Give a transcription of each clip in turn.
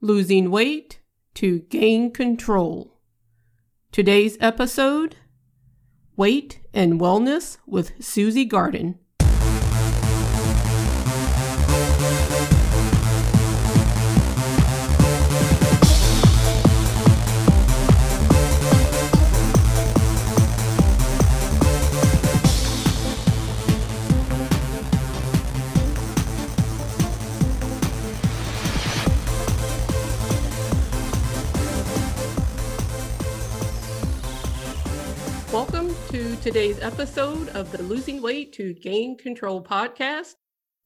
losing weight to gain control. Today's episode Weight and Wellness with Susie Garden. Episode of the Losing Weight to Gain Control podcast.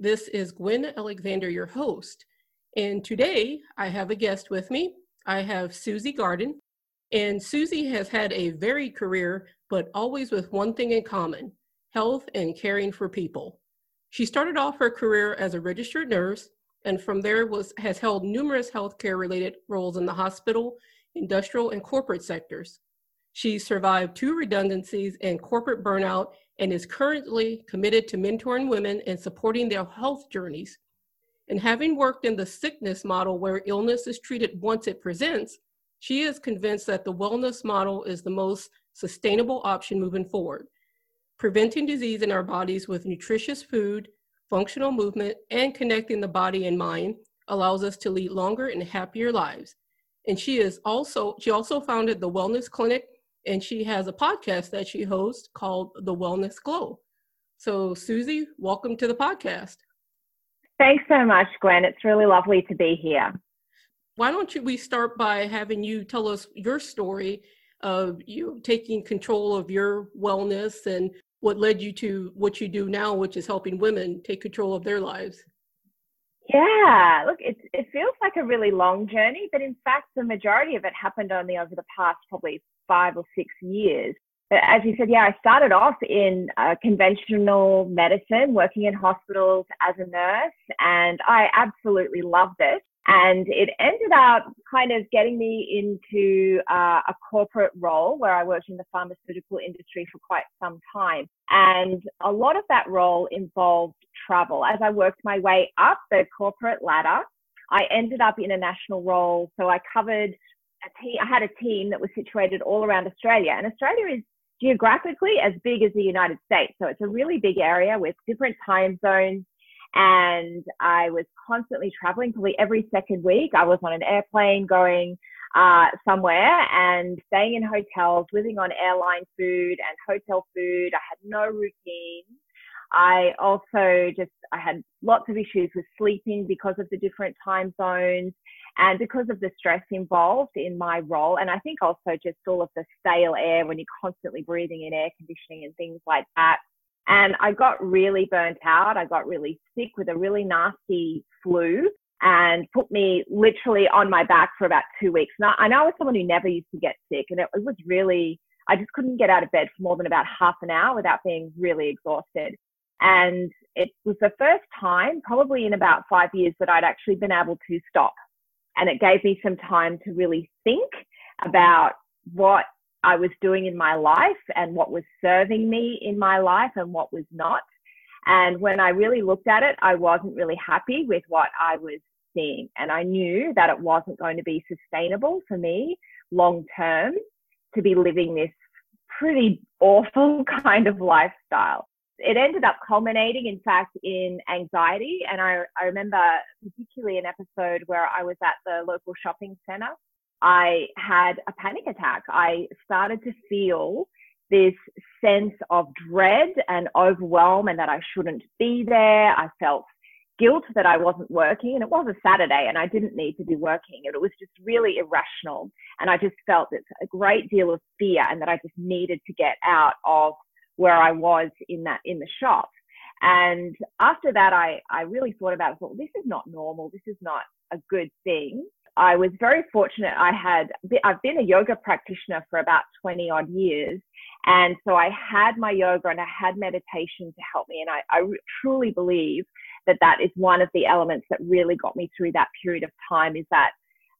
This is Gwen Alexander, your host. And today I have a guest with me. I have Susie Garden. And Susie has had a varied career, but always with one thing in common health and caring for people. She started off her career as a registered nurse and from there was has held numerous healthcare related roles in the hospital, industrial, and corporate sectors. She survived two redundancies and corporate burnout and is currently committed to mentoring women and supporting their health journeys. And having worked in the sickness model where illness is treated once it presents, she is convinced that the wellness model is the most sustainable option moving forward. Preventing disease in our bodies with nutritious food, functional movement, and connecting the body and mind allows us to lead longer and happier lives. And she is also she also founded the Wellness Clinic and she has a podcast that she hosts called The Wellness Glow. So, Susie, welcome to the podcast. Thanks so much, Gwen. It's really lovely to be here. Why don't you, we start by having you tell us your story of you taking control of your wellness and what led you to what you do now, which is helping women take control of their lives? Yeah, look, it, it feels like a really long journey, but in fact, the majority of it happened only over the past probably five or six years. But as you said, yeah, I started off in uh, conventional medicine, working in hospitals as a nurse, and I absolutely loved it. And it ended up kind of getting me into uh, a corporate role where I worked in the pharmaceutical industry for quite some time. And a lot of that role involved travel. As I worked my way up the corporate ladder, I ended up in a national role. So I covered a team, I had a team that was situated all around Australia. And Australia is geographically as big as the United States. So it's a really big area with different time zones and I was constantly traveling. Probably every second week, I was on an airplane going uh, somewhere and staying in hotels, living on airline food and hotel food. I had no routine. I also just I had lots of issues with sleeping because of the different time zones and because of the stress involved in my role. And I think also just all of the stale air when you're constantly breathing in air conditioning and things like that. And I got really burnt out. I got really sick with a really nasty flu and put me literally on my back for about two weeks. Now, I know I was someone who never used to get sick, and it, it was really, I just couldn't get out of bed for more than about half an hour without being really exhausted. And it was the first time, probably in about five years, that I'd actually been able to stop. And it gave me some time to really think about what I was doing in my life and what was serving me in my life and what was not. And when I really looked at it, I wasn't really happy with what I was seeing. And I knew that it wasn't going to be sustainable for me long term to be living this pretty awful kind of lifestyle. It ended up culminating, in fact, in anxiety. And I, I remember particularly an episode where I was at the local shopping center I had a panic attack. I started to feel this sense of dread and overwhelm and that I shouldn't be there. I felt guilt that I wasn't working and it was a Saturday and I didn't need to be working. It was just really irrational. And I just felt this a great deal of fear and that I just needed to get out of where I was in that, in the shop. And after that, I, I really thought about, well, this is not normal. This is not a good thing. I was very fortunate. I had, I've been a yoga practitioner for about 20 odd years. And so I had my yoga and I had meditation to help me. And I, I truly believe that that is one of the elements that really got me through that period of time is that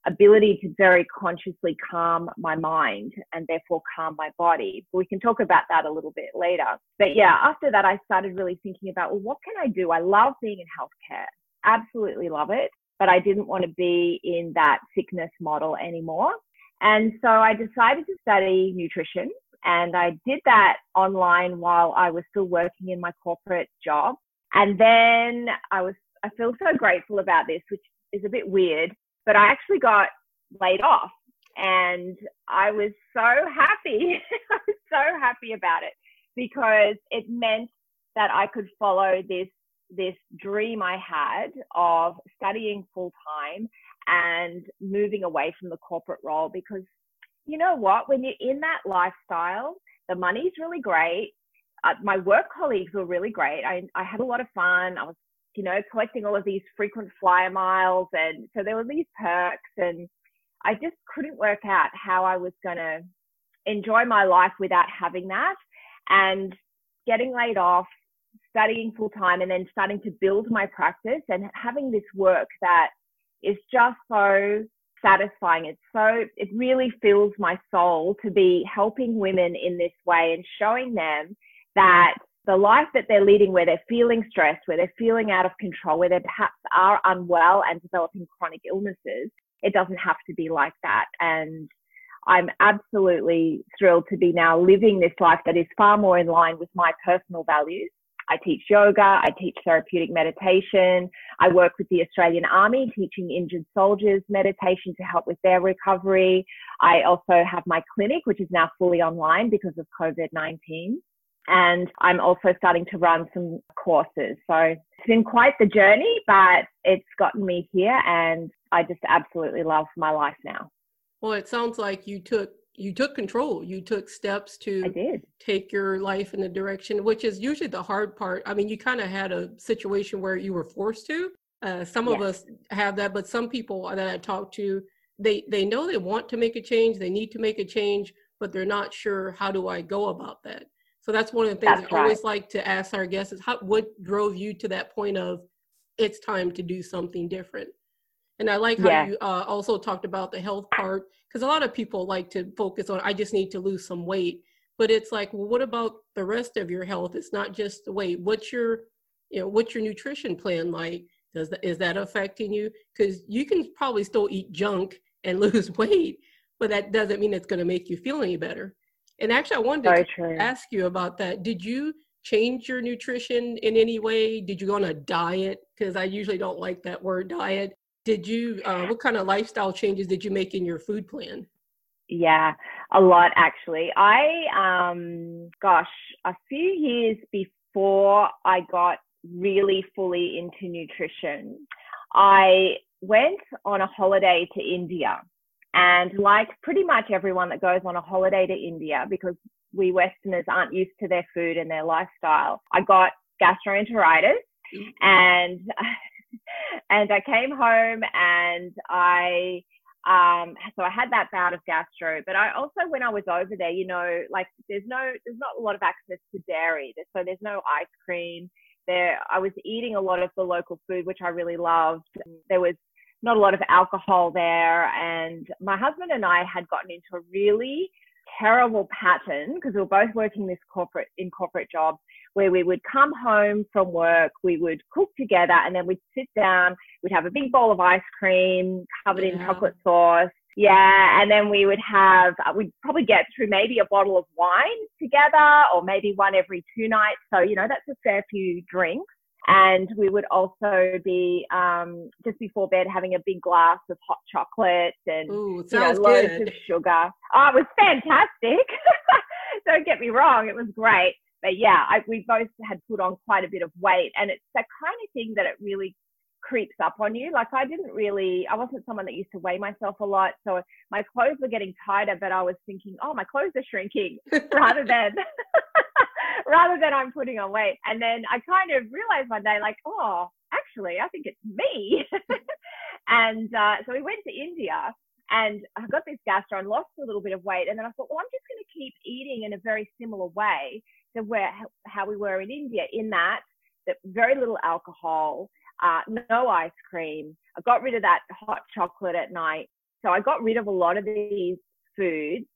ability to very consciously calm my mind and therefore calm my body. We can talk about that a little bit later. But yeah, after that, I started really thinking about, well, what can I do? I love being in healthcare, absolutely love it. but I didn't want to be in that sickness model anymore. And so I decided to study nutrition and I did that online while I was still working in my corporate job. And then I was, I feel so grateful about this, which is a bit weird, but I actually got laid off and I was so happy. I was so happy about it because it meant that I could follow this this dream I had of studying full time and moving away from the corporate role because you know what? When you're in that lifestyle the money's really great. Uh, my work colleagues were really great. I, I had a lot of fun. I was you know collecting all of these frequent flyer miles and so there were these perks and I just couldn't work out how I was going to enjoy my life without having that and getting laid off studying full time and then starting to build my practice and having this work that is just so satisfying. It's so, it really fills my soul to be helping women in this way and showing them that the life that they're leading where they're feeling stressed, where they're feeling out of control, where they perhaps are unwell and developing chronic illnesses, it doesn't have to be like that. And I'm absolutely thrilled to be now living this life that is far more in line with my personal values I teach yoga, I teach therapeutic meditation. I work with the Australian Army teaching injured soldiers meditation to help with their recovery. I also have my clinic, which is now fully online because of COVID 19. And I'm also starting to run some courses. So it's been quite the journey, but it's gotten me here and I just absolutely love my life now. Well, it sounds like you took you took control you took steps to take your life in the direction which is usually the hard part i mean you kind of had a situation where you were forced to uh, some yes. of us have that but some people that i talk to they they know they want to make a change they need to make a change but they're not sure how do i go about that so that's one of the things that's i right. always like to ask our guests is how what drove you to that point of it's time to do something different and I like how yeah. you uh, also talked about the health part because a lot of people like to focus on, I just need to lose some weight. But it's like, well, what about the rest of your health? It's not just the weight. What's your, you know, what's your nutrition plan like? Does that, is that affecting you? Because you can probably still eat junk and lose weight, but that doesn't mean it's going to make you feel any better. And actually, I wanted to ask you about that. Did you change your nutrition in any way? Did you go on a diet? Because I usually don't like that word diet did you uh, what kind of lifestyle changes did you make in your food plan yeah a lot actually i um gosh a few years before i got really fully into nutrition i went on a holiday to india and like pretty much everyone that goes on a holiday to india because we westerners aren't used to their food and their lifestyle i got gastroenteritis and and I came home and I um so I had that bout of gastro, but I also when I was over there, you know, like there's no there's not a lot of access to dairy. So there's no ice cream. There I was eating a lot of the local food which I really loved. There was not a lot of alcohol there and my husband and I had gotten into a really terrible pattern because we were both working this corporate in corporate jobs where we would come home from work, we would cook together, and then we'd sit down, we'd have a big bowl of ice cream covered yeah. in chocolate sauce. Yeah, and then we would have, uh, we'd probably get through maybe a bottle of wine together, or maybe one every two nights. So, you know, that's a fair few drinks. And we would also be um, just before bed having a big glass of hot chocolate and Ooh, you know, loads good. of sugar. Oh, it was fantastic. Don't get me wrong, it was great. But yeah, I, we both had put on quite a bit of weight, and it's that kind of thing that it really creeps up on you. Like I didn't really, I wasn't someone that used to weigh myself a lot. So my clothes were getting tighter, but I was thinking, oh, my clothes are shrinking rather than, rather than I'm putting on weight. And then I kind of realized one day, like, oh, actually, I think it's me. and uh, so we went to India and I got this gastro and lost a little bit of weight. And then I thought, well, I'm just going to keep eating in a very similar way to where how we were in India, in that that very little alcohol, uh, no ice cream. I got rid of that hot chocolate at night. So I got rid of a lot of these foods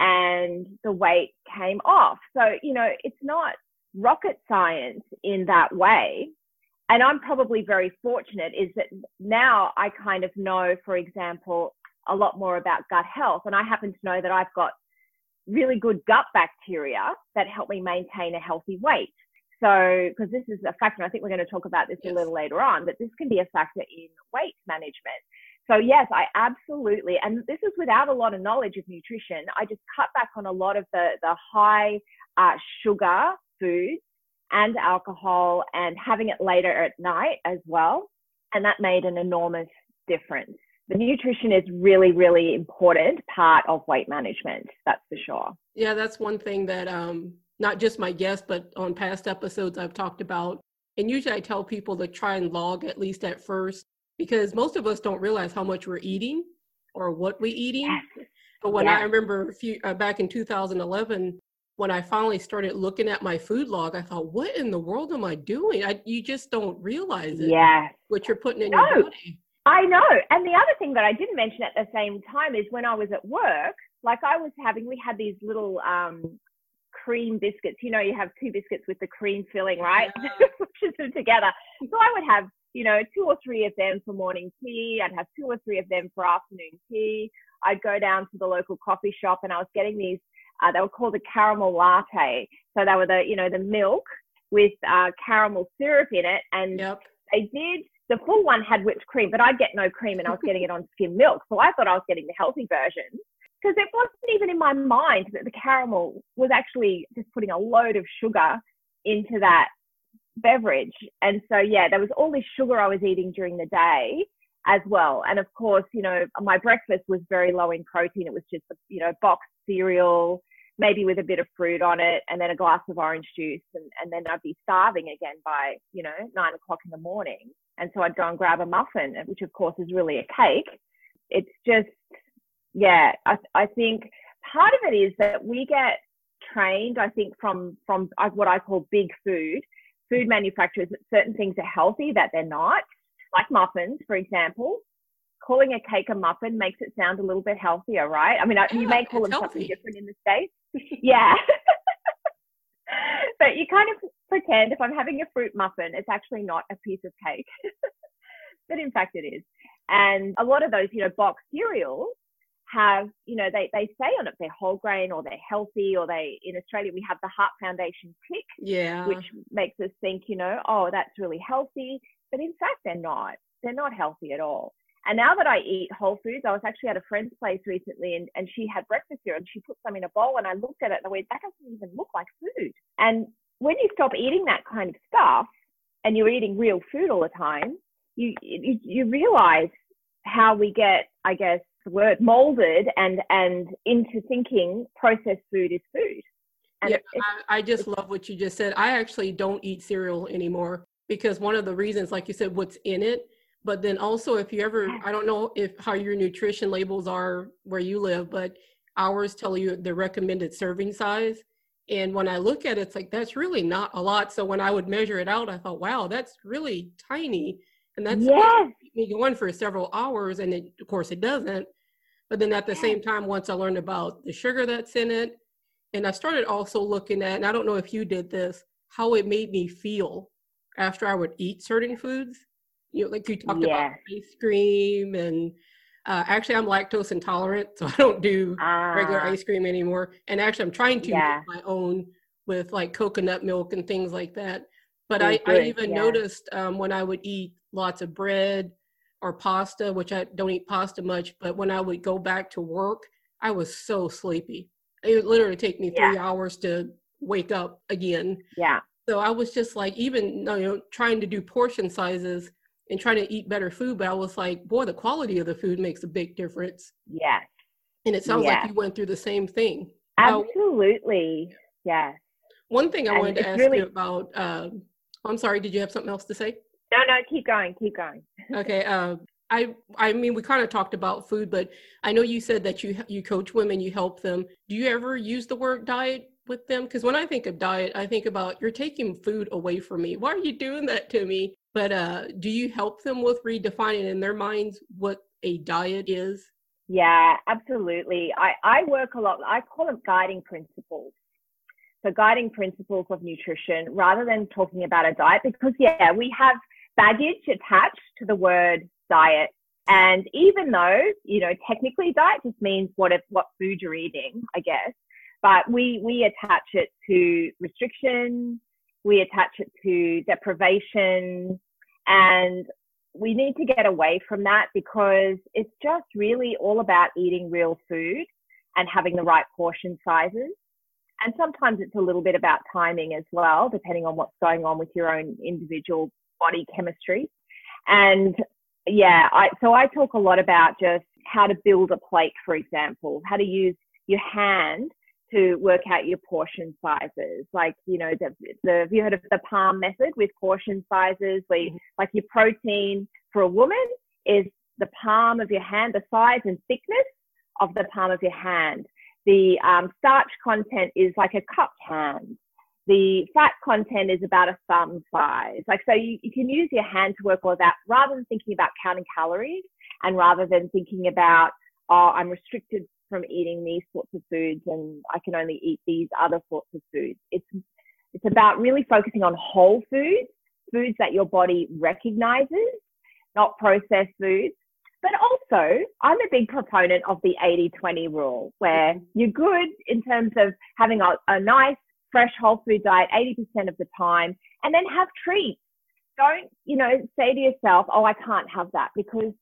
and the weight came off. So, you know, it's not rocket science in that way. and I'm probably very fortunate is that now I kind of know, for example, a lot more about gut health. And I happen to know that I've got really good gut bacteria that help me maintain a healthy weight. So, because this is a factor, I think we're going to talk about this yes. a little later on, but this can be a factor in weight management. So, yes, I absolutely, and this is without a lot of knowledge of nutrition. I just cut back on a lot of the, the high uh, sugar foods and alcohol and having it later at night as well. And that made an enormous difference. The nutrition is really, really important part of weight management. That's for sure. Yeah, that's one thing that um, not just my guests, but on past episodes I've talked about. And usually I tell people to try and log at least at first because most of us don't realize how much we're eating or what we're eating. Yes. But when I remember a few uh, back in 2011, when I finally started looking at my food log, I thought, what in the world am I doing? I, you just don't realize it. Yeah. What you're putting in no, your body. I know. And the other thing that I didn't mention at the same time is when I was at work, like I was having, we had these little um, cream biscuits. You know, you have two biscuits with the cream filling, right? Yeah. Pushes them together. So I would have, you know, two or three of them for morning tea. I'd have two or three of them for afternoon tea. I'd go down to the local coffee shop and I was getting these uh, they were called a caramel latte. So they were the, you know, the milk with uh, caramel syrup in it. And yep. they did, the full one had whipped cream, but I'd get no cream and I was getting it on skim milk. So I thought I was getting the healthy version because it wasn't even in my mind that the caramel was actually just putting a load of sugar into that beverage. And so, yeah, there was all this sugar I was eating during the day as well. And of course, you know, my breakfast was very low in protein. It was just, you know, boxed cereal, maybe with a bit of fruit on it, and then a glass of orange juice. And, and then I'd be starving again by, you know, nine o'clock in the morning. And so I'd go and grab a muffin, which of course is really a cake. It's just, yeah, I, I think part of it is that we get trained, I think, from, from uh, what I call big food, food manufacturers, that certain things are healthy that they're not like muffins, for example, calling a cake a muffin makes it sound a little bit healthier, right? I mean, yeah, you may call them healthy. something different in the States. yeah. but you kind of pretend if I'm having a fruit muffin, it's actually not a piece of cake. but in fact, it is. And a lot of those, you know, box cereals have, you know, they, they say on it they're whole grain or they're healthy or they, in Australia, we have the Heart Foundation tick, yeah. which makes us think, you know, oh, that's really healthy. But in fact, they're not. They're not healthy at all. And now that I eat whole foods, I was actually at a friend's place recently and, and she had breakfast here and she put some in a bowl and I looked at it and I went, that doesn't even look like food. And when you stop eating that kind of stuff and you're eating real food all the time, you, you, you realize how we get, I guess, the word molded and, and into thinking processed food is food. And yeah, I, I just love what you just said. I actually don't eat cereal anymore because one of the reasons, like you said, what's in it. But then also, if you ever, I don't know if how your nutrition labels are where you live, but ours tell you the recommended serving size. And when I look at it, it's like that's really not a lot. So when I would measure it out, I thought, wow, that's really tiny. And that's yes. Going for several hours. And it, of course, it doesn't. But then at the yes. same time, once I learned about the sugar that's in it, and I started also looking at, and I don't know if you did this, how it made me feel after I would eat certain foods. You know, like you talked about ice cream and uh, actually I'm lactose intolerant, so I don't do regular ah. ice cream anymore. And actually I'm trying to yeah. make my own with like coconut milk and things like that. But I, I, even yeah. noticed um, when I would eat lots of bread or pasta, which I don't eat pasta much, but when I would go back to work, I was so sleepy. It would literally take me three yeah. hours to wake up again. Yeah. So I was just like, even you know, trying to do portion sizes and trying to eat better food, but I was like, boy, the quality of the food makes a big difference. Yes. And it sounds yes. like you went through the same thing. Absolutely. Yes. One thing I and wanted to ask really... you about. Uh, I'm sorry. Did you have something else to say? No, no. Keep going. Keep going. okay. Uh, I I mean, we kind of talked about food, but I know you said that you you coach women, you help them. Do you ever use the word diet with them? Because when I think of diet, I think about you're taking food away from me. Why are you doing that to me? But uh, do you help them with redefining in their minds what a diet is? Yeah, absolutely. I, I work a lot, I call them guiding principles. So, guiding principles of nutrition rather than talking about a diet, because, yeah, we have baggage attached to the word diet. And even though, you know, technically diet just means what, if, what food you're eating, I guess, but we, we attach it to restriction, we attach it to deprivation, and we need to get away from that because it's just really all about eating real food and having the right portion sizes. And sometimes it's a little bit about timing as well, depending on what's going on with your own individual body chemistry. And yeah, I, so I talk a lot about just how to build a plate, for example, how to use your hand to work out your portion sizes. Like, you know, the, the, have you heard of the palm method with portion sizes? Where you, mm-hmm. like your protein for a woman is the palm of your hand, the size and thickness of the palm of your hand. The um, starch content is like a cupped hand. The fat content is about a thumb size. Like, so you, you can use your hand to work all that rather than thinking about counting calories and rather than thinking about, oh, I'm restricted from eating these sorts of foods and I can only eat these other sorts of foods. It's, it's about really focusing on whole foods, foods that your body recognizes, not processed foods. But also, I'm a big proponent of the 80 20 rule where you're good in terms of having a, a nice, fresh whole food diet 80% of the time and then have treats. Don't, you know, say to yourself, oh, I can't have that because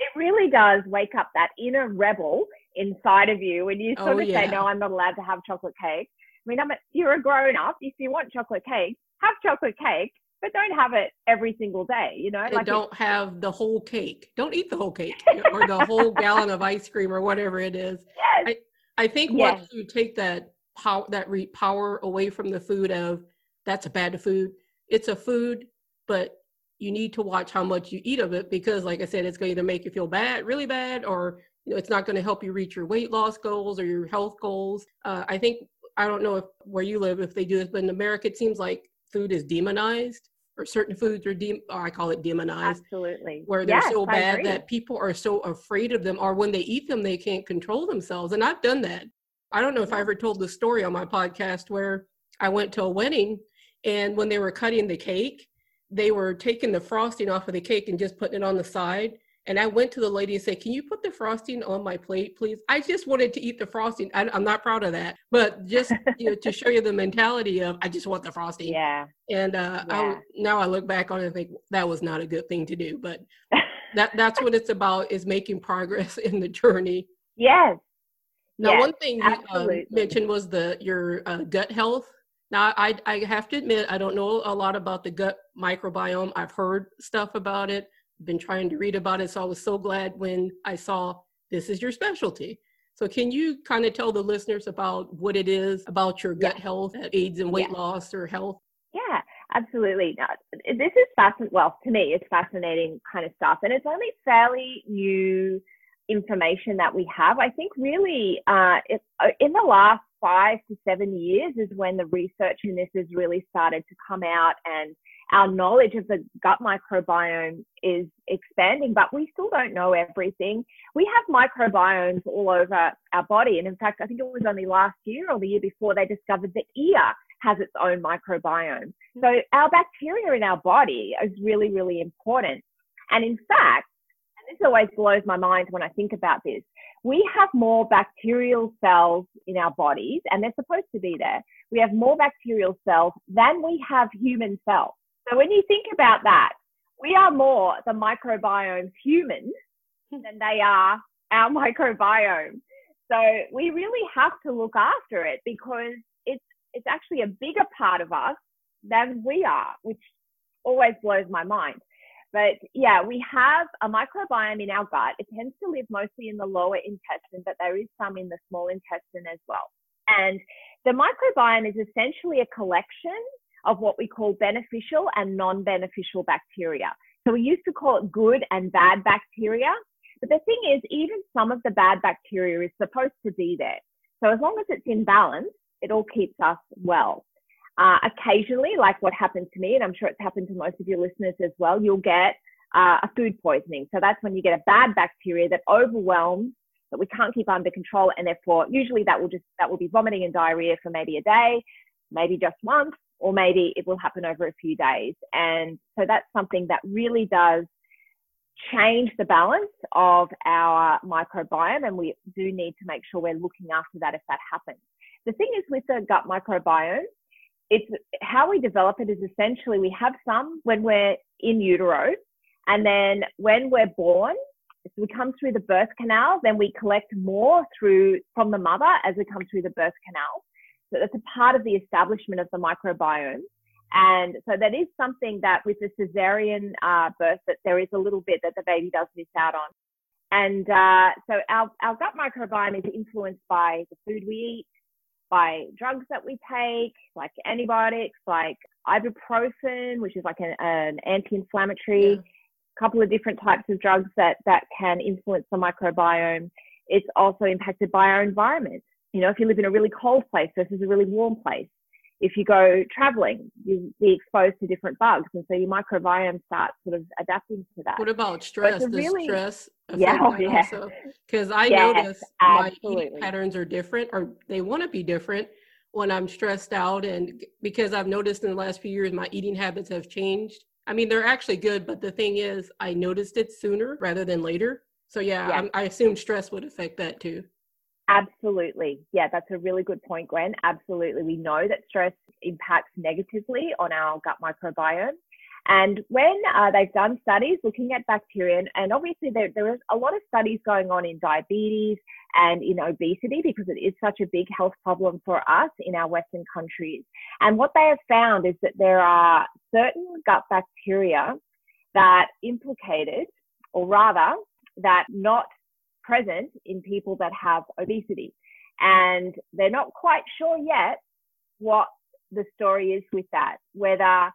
it really does wake up that inner rebel inside of you when you oh, sort oh, of yeah. say, no, I'm not allowed to have chocolate cake. I mean, I'm a, you're a grown up. If you want chocolate cake, have chocolate cake, but don't have it every single day, you know? like don't have the whole cake. Don't eat the whole cake or the whole gallon of ice cream or whatever it is. Yes. I, I think yes. once you take that power, that re- power away from the food of that's a bad food, it's a food, but you need to watch how much you eat of it because like I said, it's going to make you feel bad, really bad, or you know, it's not going to help you reach your weight loss goals or your health goals. Uh, I think I don't know if where you live if they do this, but in America it seems like food is demonized or certain foods are de- oh, I call it demonized. Absolutely. Where they're yes, so bad that people are so afraid of them or when they eat them they can't control themselves. And I've done that. I don't know if I ever told the story on my podcast where I went to a wedding and when they were cutting the cake, they were taking the frosting off of the cake and just putting it on the side and I went to the lady and said, Can you put the frosting on my plate, please? I just wanted to eat the frosting. I, am not proud of that, but just you know, to show you the mentality of, I just want the frosting. Yeah. And uh, yeah. I, now I look back on it and think that was not a good thing to do, but that that's what it's about is making progress in the journey. Yes. Now, yes, one thing you uh, mentioned was the your uh, gut health. Now, I, I have to admit, I don't know a lot about the gut microbiome. I've heard stuff about it been trying to read about it. So I was so glad when I saw this is your specialty. So can you kind of tell the listeners about what it is about your gut yeah. health that aids in weight yeah. loss or health? Yeah, absolutely. Now, this is fascinating. Well, to me, it's fascinating kind of stuff, and it's only fairly new information that we have. I think really uh, it, uh, in the last five to seven years is when the research in this has really started to come out and our knowledge of the gut microbiome is expanding, but we still don't know everything. We have microbiomes all over our body. And in fact, I think it was only last year or the year before they discovered the ear has its own microbiome. So our bacteria in our body is really, really important. And in fact, this always blows my mind when I think about this, we have more bacterial cells in our bodies, and they're supposed to be there. We have more bacterial cells than we have human cells. So when you think about that, we are more the microbiome humans hmm. than they are our microbiome. So we really have to look after it because it's it's actually a bigger part of us than we are, which always blows my mind. But yeah, we have a microbiome in our gut. It tends to live mostly in the lower intestine, but there is some in the small intestine as well. And the microbiome is essentially a collection of what we call beneficial and non beneficial bacteria. So we used to call it good and bad bacteria. But the thing is, even some of the bad bacteria is supposed to be there. So as long as it's in balance, it all keeps us well. Uh, occasionally, like what happened to me, and I'm sure it's happened to most of your listeners as well, you'll get uh, a food poisoning. So that's when you get a bad bacteria that overwhelms that we can't keep under control, and therefore usually that will just that will be vomiting and diarrhea for maybe a day, maybe just once, or maybe it will happen over a few days. And so that's something that really does change the balance of our microbiome, and we do need to make sure we're looking after that if that happens. The thing is with the gut microbiome, it's how we develop it is essentially we have some when we're in utero, and then when we're born, so we come through the birth canal, then we collect more through from the mother as we come through the birth canal. So that's a part of the establishment of the microbiome. And so that is something that with the cesarean uh, birth, that there is a little bit that the baby does miss out on. And uh, so our, our gut microbiome is influenced by the food we eat, by drugs that we take, like antibiotics, like ibuprofen, which is like an, an anti-inflammatory, yeah. couple of different types of drugs that, that can influence the microbiome. It's also impacted by our environment. You know, if you live in a really cold place versus a really warm place, if you go traveling, you be exposed to different bugs, and so your microbiome starts sort of adapting to that. What about stress? Does really, stress yeah, oh, yeah. Because I yes, notice absolutely. my eating patterns are different, or they want to be different when I'm stressed out, and because I've noticed in the last few years my eating habits have changed. I mean, they're actually good, but the thing is, I noticed it sooner rather than later. So yeah, yeah. I assume stress would affect that too. Absolutely. Yeah, that's a really good point, Gwen. Absolutely. We know that stress impacts negatively on our gut microbiome. And when uh, they've done studies looking at bacteria, and, obviously there, there is a lot of studies going on in diabetes and in obesity because it is such a big health problem for us in our Western countries. And what they have found is that there are certain gut bacteria that implicated, or rather, that not present in people that have obesity. And they're not quite sure yet what the story is with that, whether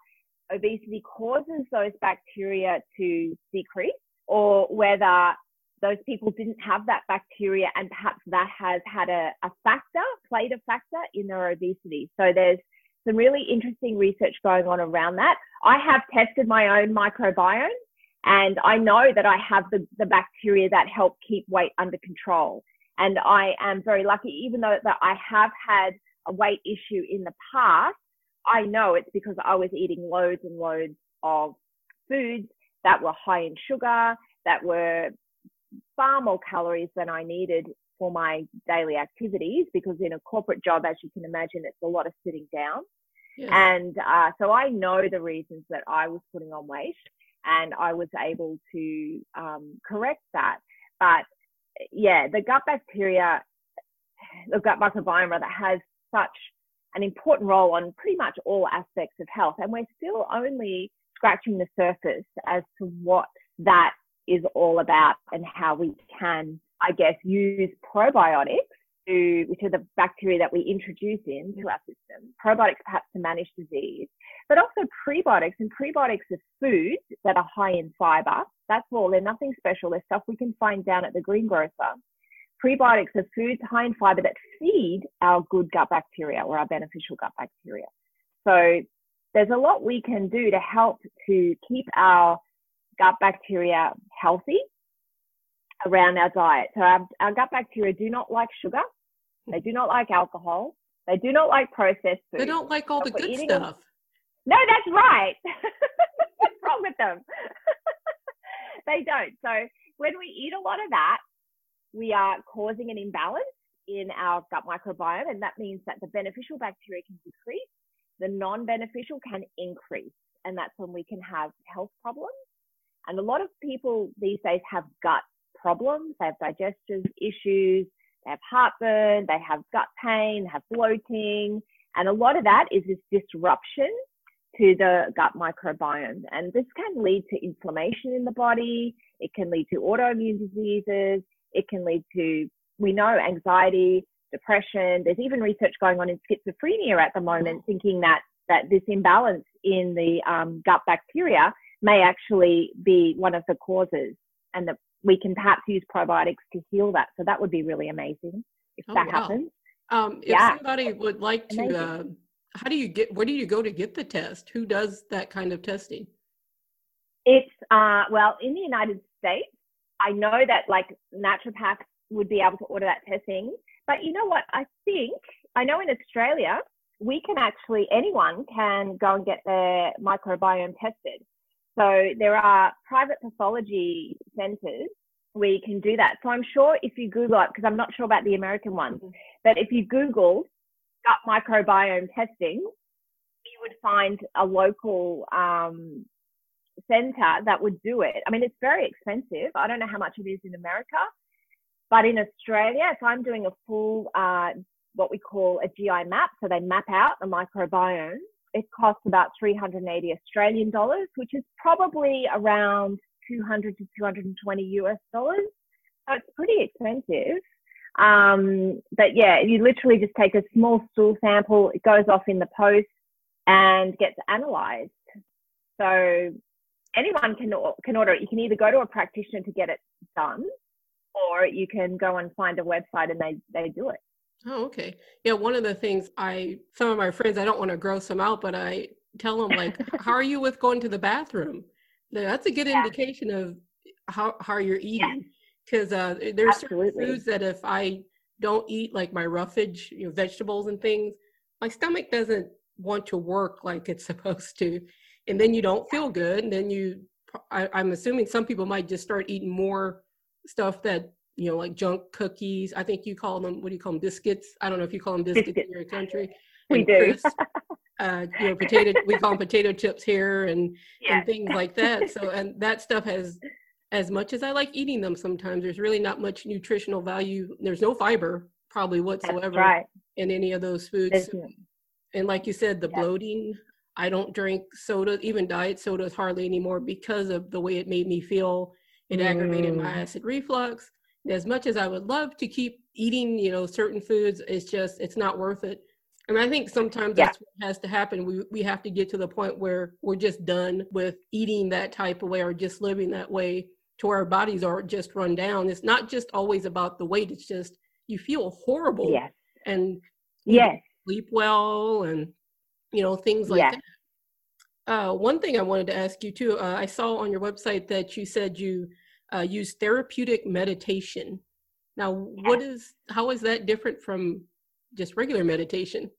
obesity causes those bacteria to decrease or whether those people didn't have that bacteria and perhaps that has had a, a factor, played a factor in their obesity. So there's some really interesting research going on around that. I have tested my own microbiome and I know that I have the, the bacteria that help keep weight under control. And I am very lucky, even though that I have had a weight issue in the past, I know it's because I was eating loads and loads of foods that were high in sugar, that were far more calories than I needed for my daily activities because in a corporate job, as you can imagine, it's a lot of sitting down. And uh, so I know the reasons that I was putting on weight and I was able to um, correct that. But yeah, the gut bacteria, the gut microbiome rather, has such an important role on pretty much all aspects of health, and we're still only scratching the surface as to what that is all about and how we can, I guess, use probiotics to, which are the bacteria that we introduce into our system, probiotics perhaps to manage disease, but also prebiotics. And prebiotics are foods that are high in fiber. That's all. They're nothing special. They're stuff we can find down at the greengrocer. Prebiotics are foods high in fiber that feed our good gut bacteria or our beneficial gut bacteria. So there's a lot we can do to help to keep our gut bacteria healthy around our diet. So our, our gut bacteria do not like sugar. They do not like alcohol. They do not like processed food. They don't like all the good stuff. Them. No, that's right. What's wrong with them? they don't. So when we eat a lot of that, we are causing an imbalance in our gut microbiome, and that means that the beneficial bacteria can decrease, the non-beneficial can increase, and that's when we can have health problems. And a lot of people these days have gut problems. They have digestive issues, they have heartburn, they have gut pain, they have bloating. And a lot of that is this disruption to the gut microbiome. And this can lead to inflammation in the body. It can lead to autoimmune diseases. It can lead to, we know, anxiety, depression. There's even research going on in schizophrenia at the moment, thinking that, that this imbalance in the um, gut bacteria may actually be one of the causes and that we can perhaps use probiotics to heal that. So that would be really amazing if oh, that wow. happens. Um, if yeah. somebody would like to, uh, how do you get, where do you go to get the test? Who does that kind of testing? It's, uh, well, in the United States, I know that like naturopaths would be able to order that testing. But you know what? I think, I know in Australia, we can actually, anyone can go and get their microbiome tested. So there are private pathology centers where you can do that. So I'm sure if you Google it, because I'm not sure about the American ones, mm-hmm. but if you Google gut microbiome testing, you would find a local um, center that would do it. I mean, it's very expensive. I don't know how much it is in America, but in Australia, if I'm doing a full, uh, what we call a GI map, so they map out the microbiome, it costs about 380 Australian dollars, which is probably around 200 to 220 US dollars. So it's pretty expensive. Um, but yeah, you literally just take a small stool sample, it goes off in the post and gets analyzed. So anyone can can order it. You can either go to a practitioner to get it done, or you can go and find a website and they they do it. Oh, okay. Yeah, one of the things I some of my friends I don't want to gross them out, but I tell them like, "How are you with going to the bathroom?" That's a good yeah. indication of how how you're eating because yeah. uh, there's Absolutely. certain foods that if I don't eat like my roughage, you know, vegetables and things, my stomach doesn't want to work like it's supposed to, and then you don't feel good, and then you. I, I'm assuming some people might just start eating more stuff that you know, like junk cookies. I think you call them, what do you call them, biscuits? I don't know if you call them biscuits, biscuits. in your country. we do. uh, you know, potato, we call them potato chips here and, and things like that. So, and that stuff has, as much as I like eating them sometimes, there's really not much nutritional value. There's no fiber probably whatsoever right. in any of those foods. And like you said, the bloating, I don't drink soda, even diet sodas hardly anymore because of the way it made me feel. It mm. aggravated my mm. acid reflux as much as I would love to keep eating, you know, certain foods, it's just it's not worth it. And I think sometimes yeah. that's what has to happen. We we have to get to the point where we're just done with eating that type of way or just living that way to where our bodies are just run down. It's not just always about the weight, it's just you feel horrible. Yes. And yes. sleep well and you know, things like yes. that. Uh, one thing I wanted to ask you too, uh, I saw on your website that you said you uh, use therapeutic meditation. Now, what is how is that different from just regular meditation,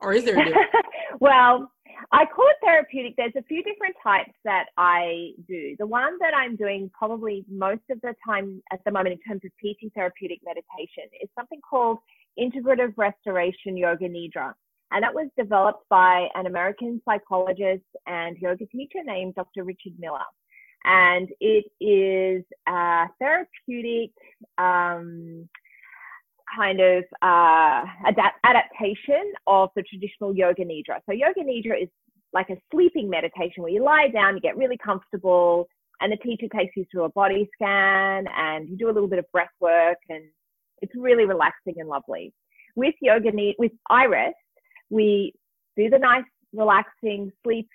or is there a difference? well, I call it therapeutic. There's a few different types that I do. The one that I'm doing probably most of the time at the moment in terms of teaching therapeutic meditation is something called Integrative Restoration Yoga Nidra. And that was developed by an American psychologist and yoga teacher named Dr. Richard Miller and it is a therapeutic um, kind of uh, adapt- adaptation of the traditional yoga nidra. So yoga nidra is like a sleeping meditation where you lie down, you get really comfortable, and the teacher takes you through a body scan, and you do a little bit of breath work, and it's really relaxing and lovely. With yoga, nidra, with iRest, we do the nice relaxing sleep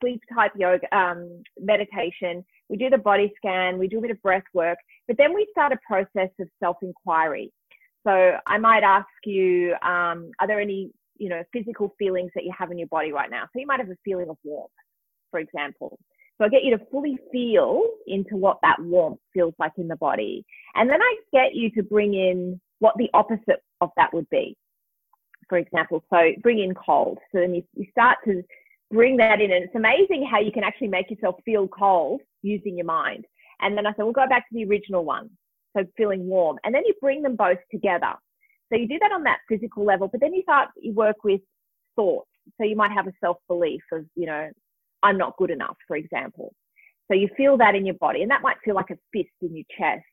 sleep type yoga um, meditation. We do the body scan, we do a bit of breath work, but then we start a process of self inquiry. So I might ask you, um, are there any you know physical feelings that you have in your body right now? So you might have a feeling of warmth, for example. So I get you to fully feel into what that warmth feels like in the body, and then I get you to bring in what the opposite of that would be for example. So bring in cold. So then you, you start to bring that in. And it's amazing how you can actually make yourself feel cold using your mind. And then I said, we'll go back to the original one. So feeling warm. And then you bring them both together. So you do that on that physical level, but then you start, you work with thoughts. So you might have a self belief of, you know, I'm not good enough, for example. So you feel that in your body, and that might feel like a fist in your chest.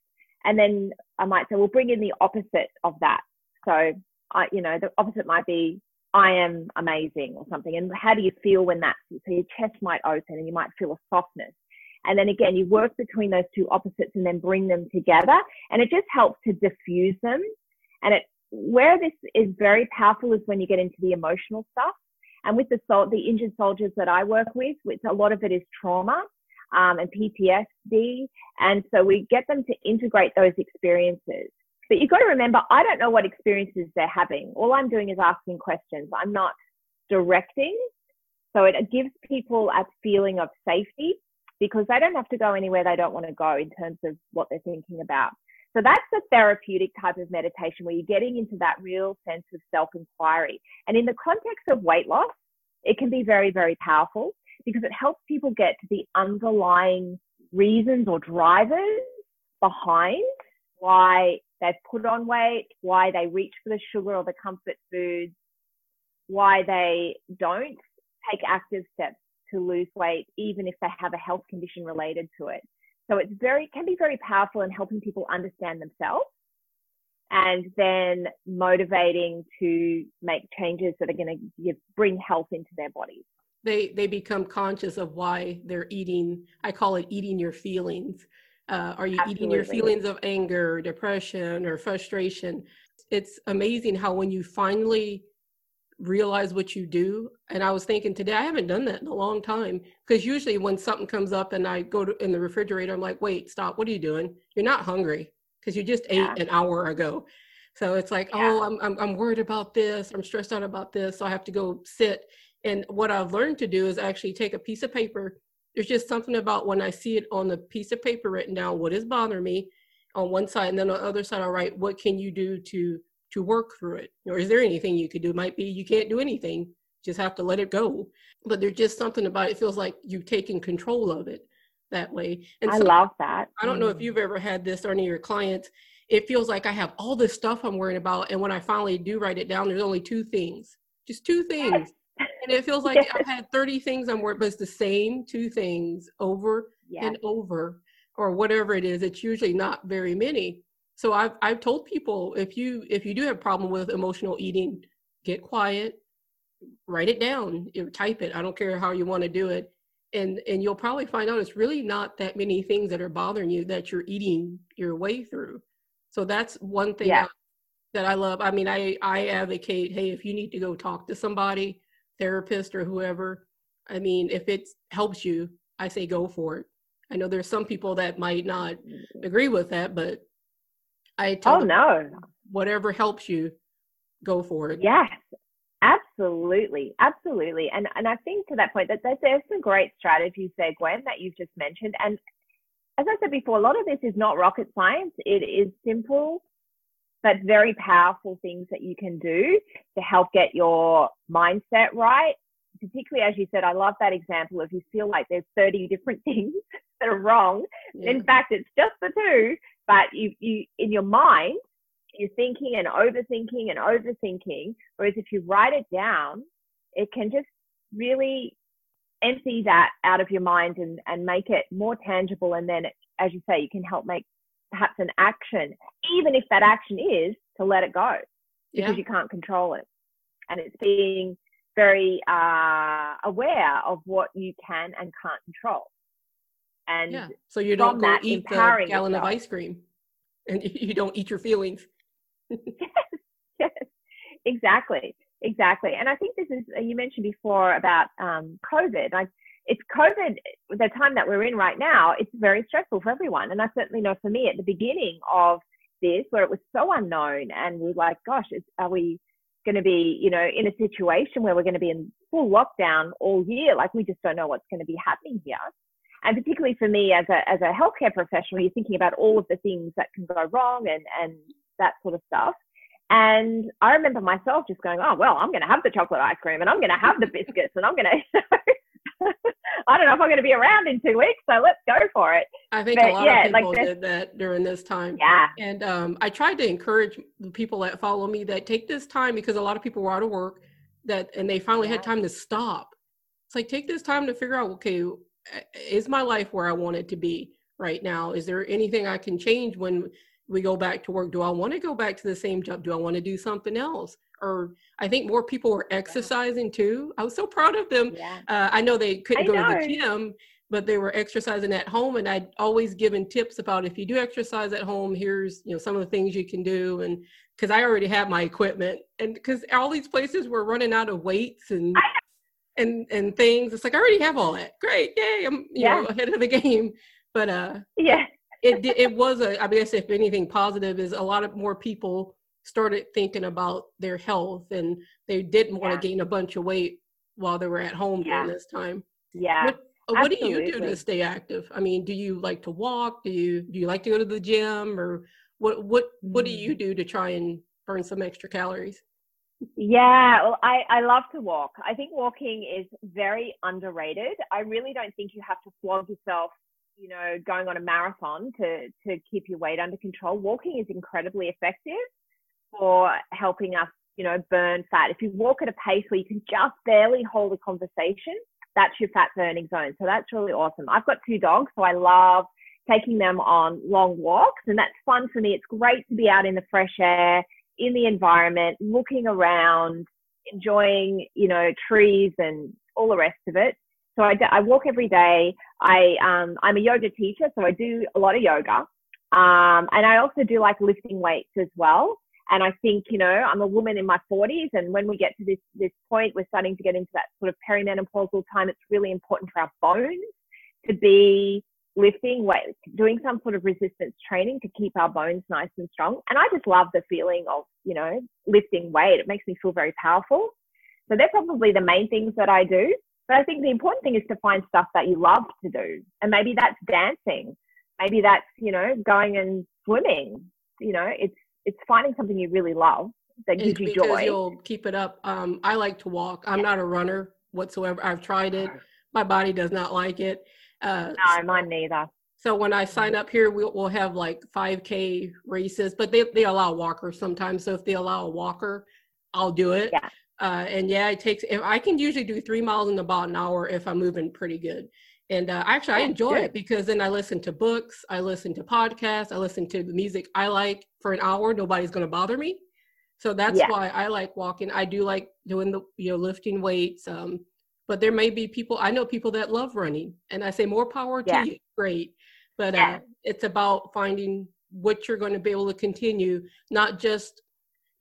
And then I might say, well, bring in the opposite of that. So I, you know, the opposite might be I am amazing or something. And how do you feel when that? So your chest might open and you might feel a softness. And then again, you work between those two opposites and then bring them together. And it just helps to diffuse them. And it, where this is very powerful is when you get into the emotional stuff. And with the the injured soldiers that I work with, which a lot of it is trauma um, and PTSD. And so we get them to integrate those experiences. But you've got to remember, I don't know what experiences they're having. All I'm doing is asking questions. I'm not directing. So it gives people a feeling of safety because they don't have to go anywhere they don't want to go in terms of what they're thinking about. So that's a therapeutic type of meditation where you're getting into that real sense of self inquiry. And in the context of weight loss, it can be very, very powerful because it helps people get to the underlying reasons or drivers behind why they've put on weight, why they reach for the sugar or the comfort foods, why they don't take active steps to lose weight, even if they have a health condition related to it. So it's very, can be very powerful in helping people understand themselves and then motivating to make changes that are going to bring health into their bodies. They, they become conscious of why they're eating. I call it eating your feelings. Uh, are you Absolutely. eating your feelings of anger, depression, or frustration? It's amazing how when you finally realize what you do. And I was thinking today, I haven't done that in a long time because usually when something comes up and I go to in the refrigerator, I'm like, wait, stop. What are you doing? You're not hungry because you just yeah. ate an hour ago. So it's like, yeah. oh, I'm, I'm, I'm worried about this. I'm stressed out about this. So I have to go sit. And what I've learned to do is actually take a piece of paper. There's just something about when I see it on the piece of paper written down, what is bothering me on one side. And then on the other side, I'll write, what can you do to to work through it? Or is there anything you could do? It might be you can't do anything, just have to let it go. But there's just something about it, it feels like you've taken control of it that way. And I so, love that. I don't know if you've ever had this or any of your clients. It feels like I have all this stuff I'm worrying about. And when I finally do write it down, there's only two things, just two things. And it feels like yes. I've had 30 things I'm worried, but it's the same two things over yes. and over, or whatever it is. It's usually not very many. So I've I've told people if you if you do have a problem with emotional eating, get quiet, write it down, type it. I don't care how you want to do it, and and you'll probably find out it's really not that many things that are bothering you that you're eating your way through. So that's one thing yeah. that I love. I mean, I I advocate, hey, if you need to go talk to somebody, therapist or whoever, I mean, if it helps you, I say go for it. I know there's some people that might not agree with that, but I tell oh no, whatever helps you, go for it. Yes, absolutely, absolutely. And and I think to that point that, that there's some great strategies there, Gwen, that you've just mentioned. And as I said before, a lot of this is not rocket science. It is simple but very powerful things that you can do to help get your mindset right. Particularly as you said, I love that example of you feel like there's 30 different things that are wrong. Yeah. In fact, it's just the two but you, you in your mind you're thinking and overthinking and overthinking whereas if you write it down it can just really empty that out of your mind and, and make it more tangible and then as you say you can help make perhaps an action even if that action is to let it go because yeah. you can't control it and it's being very uh, aware of what you can and can't control and yeah. so you don't go eat the gallon of ice cream and you don't eat your feelings. yes, yes, exactly, exactly. And I think this is you mentioned before about um, COVID. Like it's COVID, the time that we're in right now. It's very stressful for everyone, and I certainly know for me at the beginning of this, where it was so unknown, and we are like, gosh, are we going to be, you know, in a situation where we're going to be in full lockdown all year? Like we just don't know what's going to be happening here and particularly for me as a as a healthcare professional, you're thinking about all of the things that can go wrong and and that sort of stuff. And I remember myself just going, oh well, I'm going to have the chocolate ice cream and I'm going to have the biscuits and I'm going to. I don't know if I'm going to be around in two weeks, so let's go for it. I think but, a lot yeah, of people like did that during this time. Yeah. And um, I tried to encourage the people that follow me that take this time because a lot of people were out of work that and they finally yeah. had time to stop. It's like take this time to figure out, okay, is my life where I want it to be right now? Is there anything I can change when we go back to work? Do I want to go back to the same job? Do I want to do something else? Or I think more people were exercising too. I was so proud of them. Yeah. Uh, I know they couldn't I go know. to the gym, but they were exercising at home. And I'd always given tips about if you do exercise at home, here's you know some of the things you can do. And because I already have my equipment, and because all these places were running out of weights and and and things. It's like I already have all that. Great, yay! I'm you yeah. know ahead of the game. But uh, yeah, it it was a. I guess if anything positive is a lot of more people started thinking about their health and they didn't want to gain a bunch of weight while they were at home yeah. during this time. Yeah. What, uh, what do you do to stay active? I mean, do you like to walk? Do you do you like to go to the gym or What what what do you mm. do to try and burn some extra calories? Yeah, well, I, I love to walk. I think walking is very underrated. I really don't think you have to flog yourself, you know, going on a marathon to, to keep your weight under control. Walking is incredibly effective for helping us, you know, burn fat. If you walk at a pace where you can just barely hold a conversation, that's your fat burning zone. So that's really awesome. I've got two dogs, so I love taking them on long walks, and that's fun for me. It's great to be out in the fresh air in the environment, looking around, enjoying, you know, trees and all the rest of it. So I, I walk every day. I, um, I'm a yoga teacher, so I do a lot of yoga. Um, and I also do like lifting weights as well. And I think, you know, I'm a woman in my 40s, and when we get to this this point, we're starting to get into that sort of perimenopausal time. It's really important for our bones to be lifting weight, doing some sort of resistance training to keep our bones nice and strong. And I just love the feeling of, you know, lifting weight. It makes me feel very powerful. So they're probably the main things that I do. But I think the important thing is to find stuff that you love to do. And maybe that's dancing. Maybe that's, you know, going and swimming. You know, it's it's finding something you really love that gives you joy. You'll keep it up. Um, I like to walk. I'm not a runner whatsoever. I've tried it. My body does not like it. Uh, no, mine neither. So when I sign up here, we'll, we'll have like 5K races, but they, they allow walkers sometimes. So if they allow a walker, I'll do it. Yeah. Uh, and yeah, it takes, if I can usually do three miles in about an hour if I'm moving pretty good. And uh, actually, I enjoy good. it because then I listen to books, I listen to podcasts, I listen to the music I like for an hour. Nobody's going to bother me. So that's yeah. why I like walking. I do like doing the, you know, lifting weights. Um, but there may be people i know people that love running and i say more power yeah. to you great but yeah. uh, it's about finding what you're going to be able to continue not just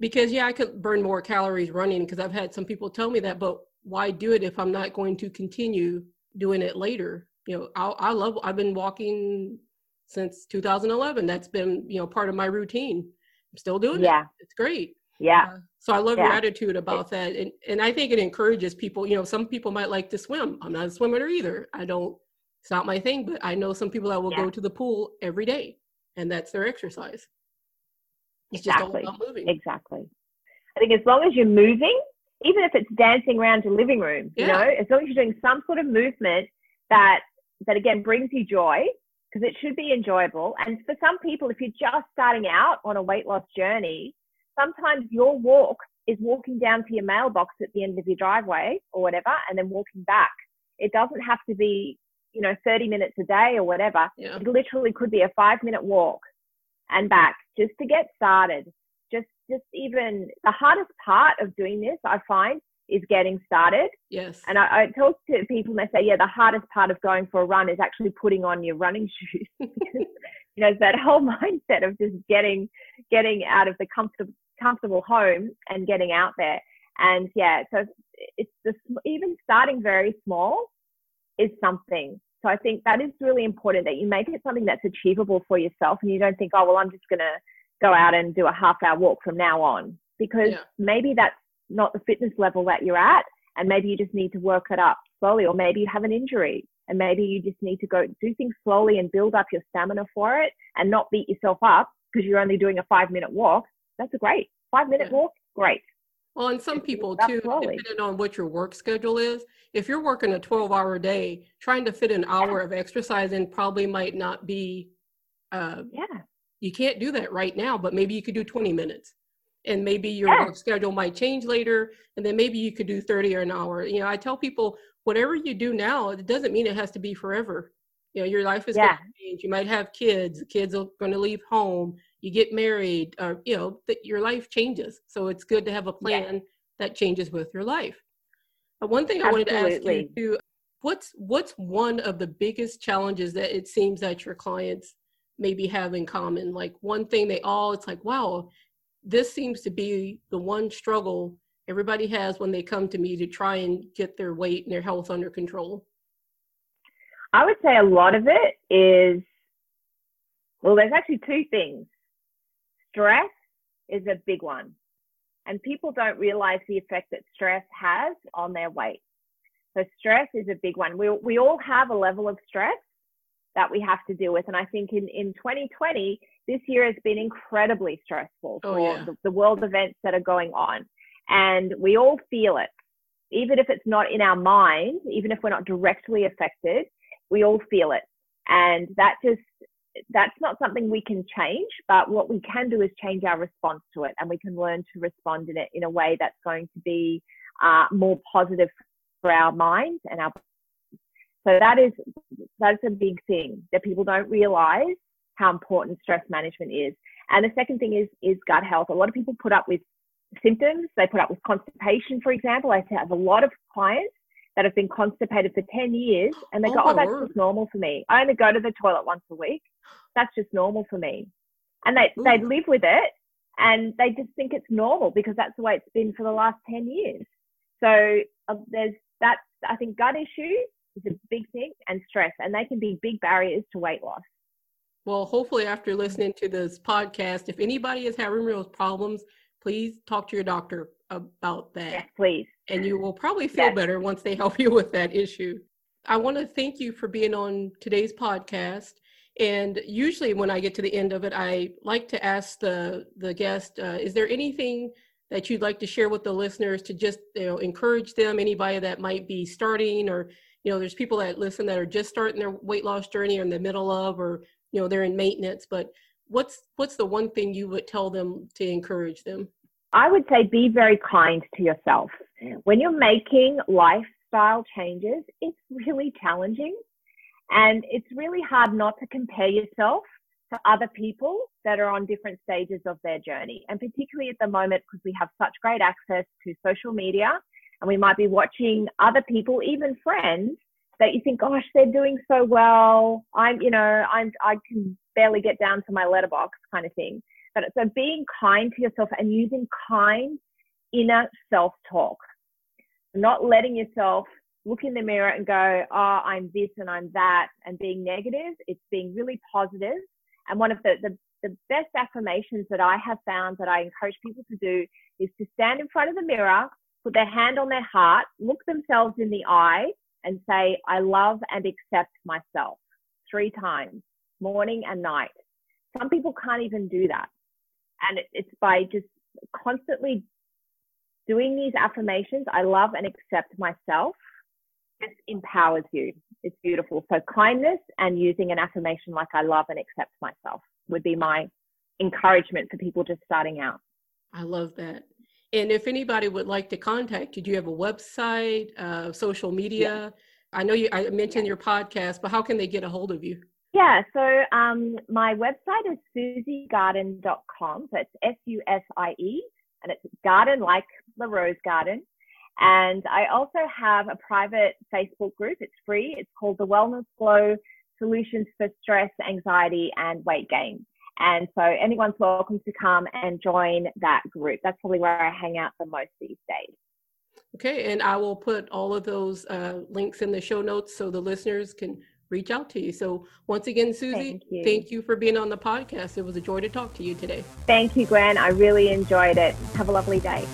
because yeah i could burn more calories running because i've had some people tell me that but why do it if i'm not going to continue doing it later you know i, I love i've been walking since 2011 that's been you know part of my routine i'm still doing yeah. it it's great yeah. Uh, so I love yeah. your attitude about that. And, and I think it encourages people, you know, some people might like to swim. I'm not a swimmer either. I don't, it's not my thing, but I know some people that will yeah. go to the pool every day and that's their exercise. Exactly. Exactly. I think as long as you're moving, even if it's dancing around your living room, yeah. you know, as long as you're doing some sort of movement that, that again brings you joy, because it should be enjoyable. And for some people, if you're just starting out on a weight loss journey, sometimes your walk is walking down to your mailbox at the end of your driveway or whatever, and then walking back. It doesn't have to be, you know, 30 minutes a day or whatever. Yeah. It literally could be a five minute walk and back just to get started. Just, just even the hardest part of doing this, I find, is getting started. Yes. And I, I talk to people and they say, yeah, the hardest part of going for a run is actually putting on your running shoes. you know, it's that whole mindset of just getting, getting out of the comfortable, comfortable home and getting out there. And yeah, so it's just even starting very small is something. So I think that is really important that you make it something that's achievable for yourself and you don't think, oh, well, I'm just going to go out and do a half hour walk from now on because yeah. maybe that's not the fitness level that you're at. And maybe you just need to work it up slowly, or maybe you have an injury and maybe you just need to go do things slowly and build up your stamina for it and not beat yourself up because you're only doing a five minute walk that's a great five minute yeah. walk. Great. Well, and some people too, slowly. depending on what your work schedule is, if you're working a 12 hour day, trying to fit an hour of exercise in probably might not be, uh, yeah, you can't do that right now, but maybe you could do 20 minutes and maybe your yeah. work schedule might change later. And then maybe you could do 30 or an hour. You know, I tell people, whatever you do now, it doesn't mean it has to be forever. You know, your life is yeah. going to change. You might have kids, kids are going to leave home you get married or you know that your life changes so it's good to have a plan yeah. that changes with your life but one thing Absolutely. i wanted to ask you too what's what's one of the biggest challenges that it seems that your clients maybe have in common like one thing they all it's like wow this seems to be the one struggle everybody has when they come to me to try and get their weight and their health under control i would say a lot of it is well there's actually two things stress is a big one. And people don't realize the effect that stress has on their weight. So stress is a big one. We, we all have a level of stress that we have to deal with. And I think in, in 2020, this year has been incredibly stressful Oh, for yeah. the, the world events that are going on. And we all feel it. Even if it's not in our mind, even if we're not directly affected, we all feel it. And that just, that's not something we can change, but what we can do is change our response to it. And we can learn to respond in it in a way that's going to be uh, more positive for our minds and our so that is that's a big thing that people don't realize how important stress management is. And the second thing is is gut health. A lot of people put up with symptoms. They put up with constipation, for example. I have a lot of clients that have been constipated for 10 years and they Oh, go, Oh, that's word. just normal for me. I only go to the toilet once a week. That's just normal for me. And they, they live with it and they just think it's normal because that's the way it's been for the last 10 years. So uh, there's that, I think gut issues is a big thing and stress, and they can be big barriers to weight loss. Well, hopefully, after listening to this podcast, if anybody is having real problems, please talk to your doctor about that. Yes, please. And you will probably feel Yes. better once they help you with that issue. I want to thank you for being on today's podcast. And usually, when I get to the end of it, I like to ask the the guest, uh, "Is there anything that you'd like to share with the listeners to just you know encourage them? Anybody that might be starting, or you know, there's people that listen that are just starting their weight loss journey, or in the middle of, or you know, they're in maintenance. But what's what's the one thing you would tell them to encourage them? I would say be very kind to yourself. When you're making lifestyle changes, it's really challenging and it's really hard not to compare yourself to other people that are on different stages of their journey. And particularly at the moment, because we have such great access to social media and we might be watching other people, even friends, that you think, gosh, they're doing so well. I'm, you know, I'm, I can barely get down to my letterbox kind of thing. But so being kind to yourself and using kind inner self talk, not letting yourself look in the mirror and go, oh, I'm this and I'm that, and being negative. It's being really positive. And one of the, the, the best affirmations that I have found that I encourage people to do is to stand in front of the mirror, put their hand on their heart, look themselves in the eye, and say, I love and accept myself three times, morning and night. Some people can't even do that. And it's by just constantly doing these affirmations, I love and accept myself, just empowers you. It's beautiful. So, kindness and using an affirmation like I love and accept myself would be my encouragement for people just starting out. I love that. And if anybody would like to contact you, do you have a website, uh, social media? I know you. I mentioned your podcast, but how can they get a hold of you? Yeah, so um, my website is susiegarden.com. So it's S U S I E, and it's garden like the rose garden. And I also have a private Facebook group. It's free. It's called the Wellness Flow Solutions for Stress, Anxiety, and Weight Gain. And so anyone's welcome to come and join that group. That's probably where I hang out the most these days. Okay, and I will put all of those uh, links in the show notes so the listeners can reach out to you. So once again, Susie, Thank you. thank you for being on the podcast. It was a joy to talk to you today. Thank you, Gwen. I really enjoyed it. Have a lovely day.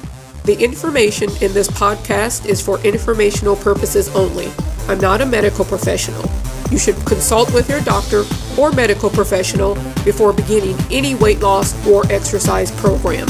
The information in this podcast is for informational purposes only. I'm not a medical professional. You should consult with your doctor or medical professional before beginning any weight loss or exercise program.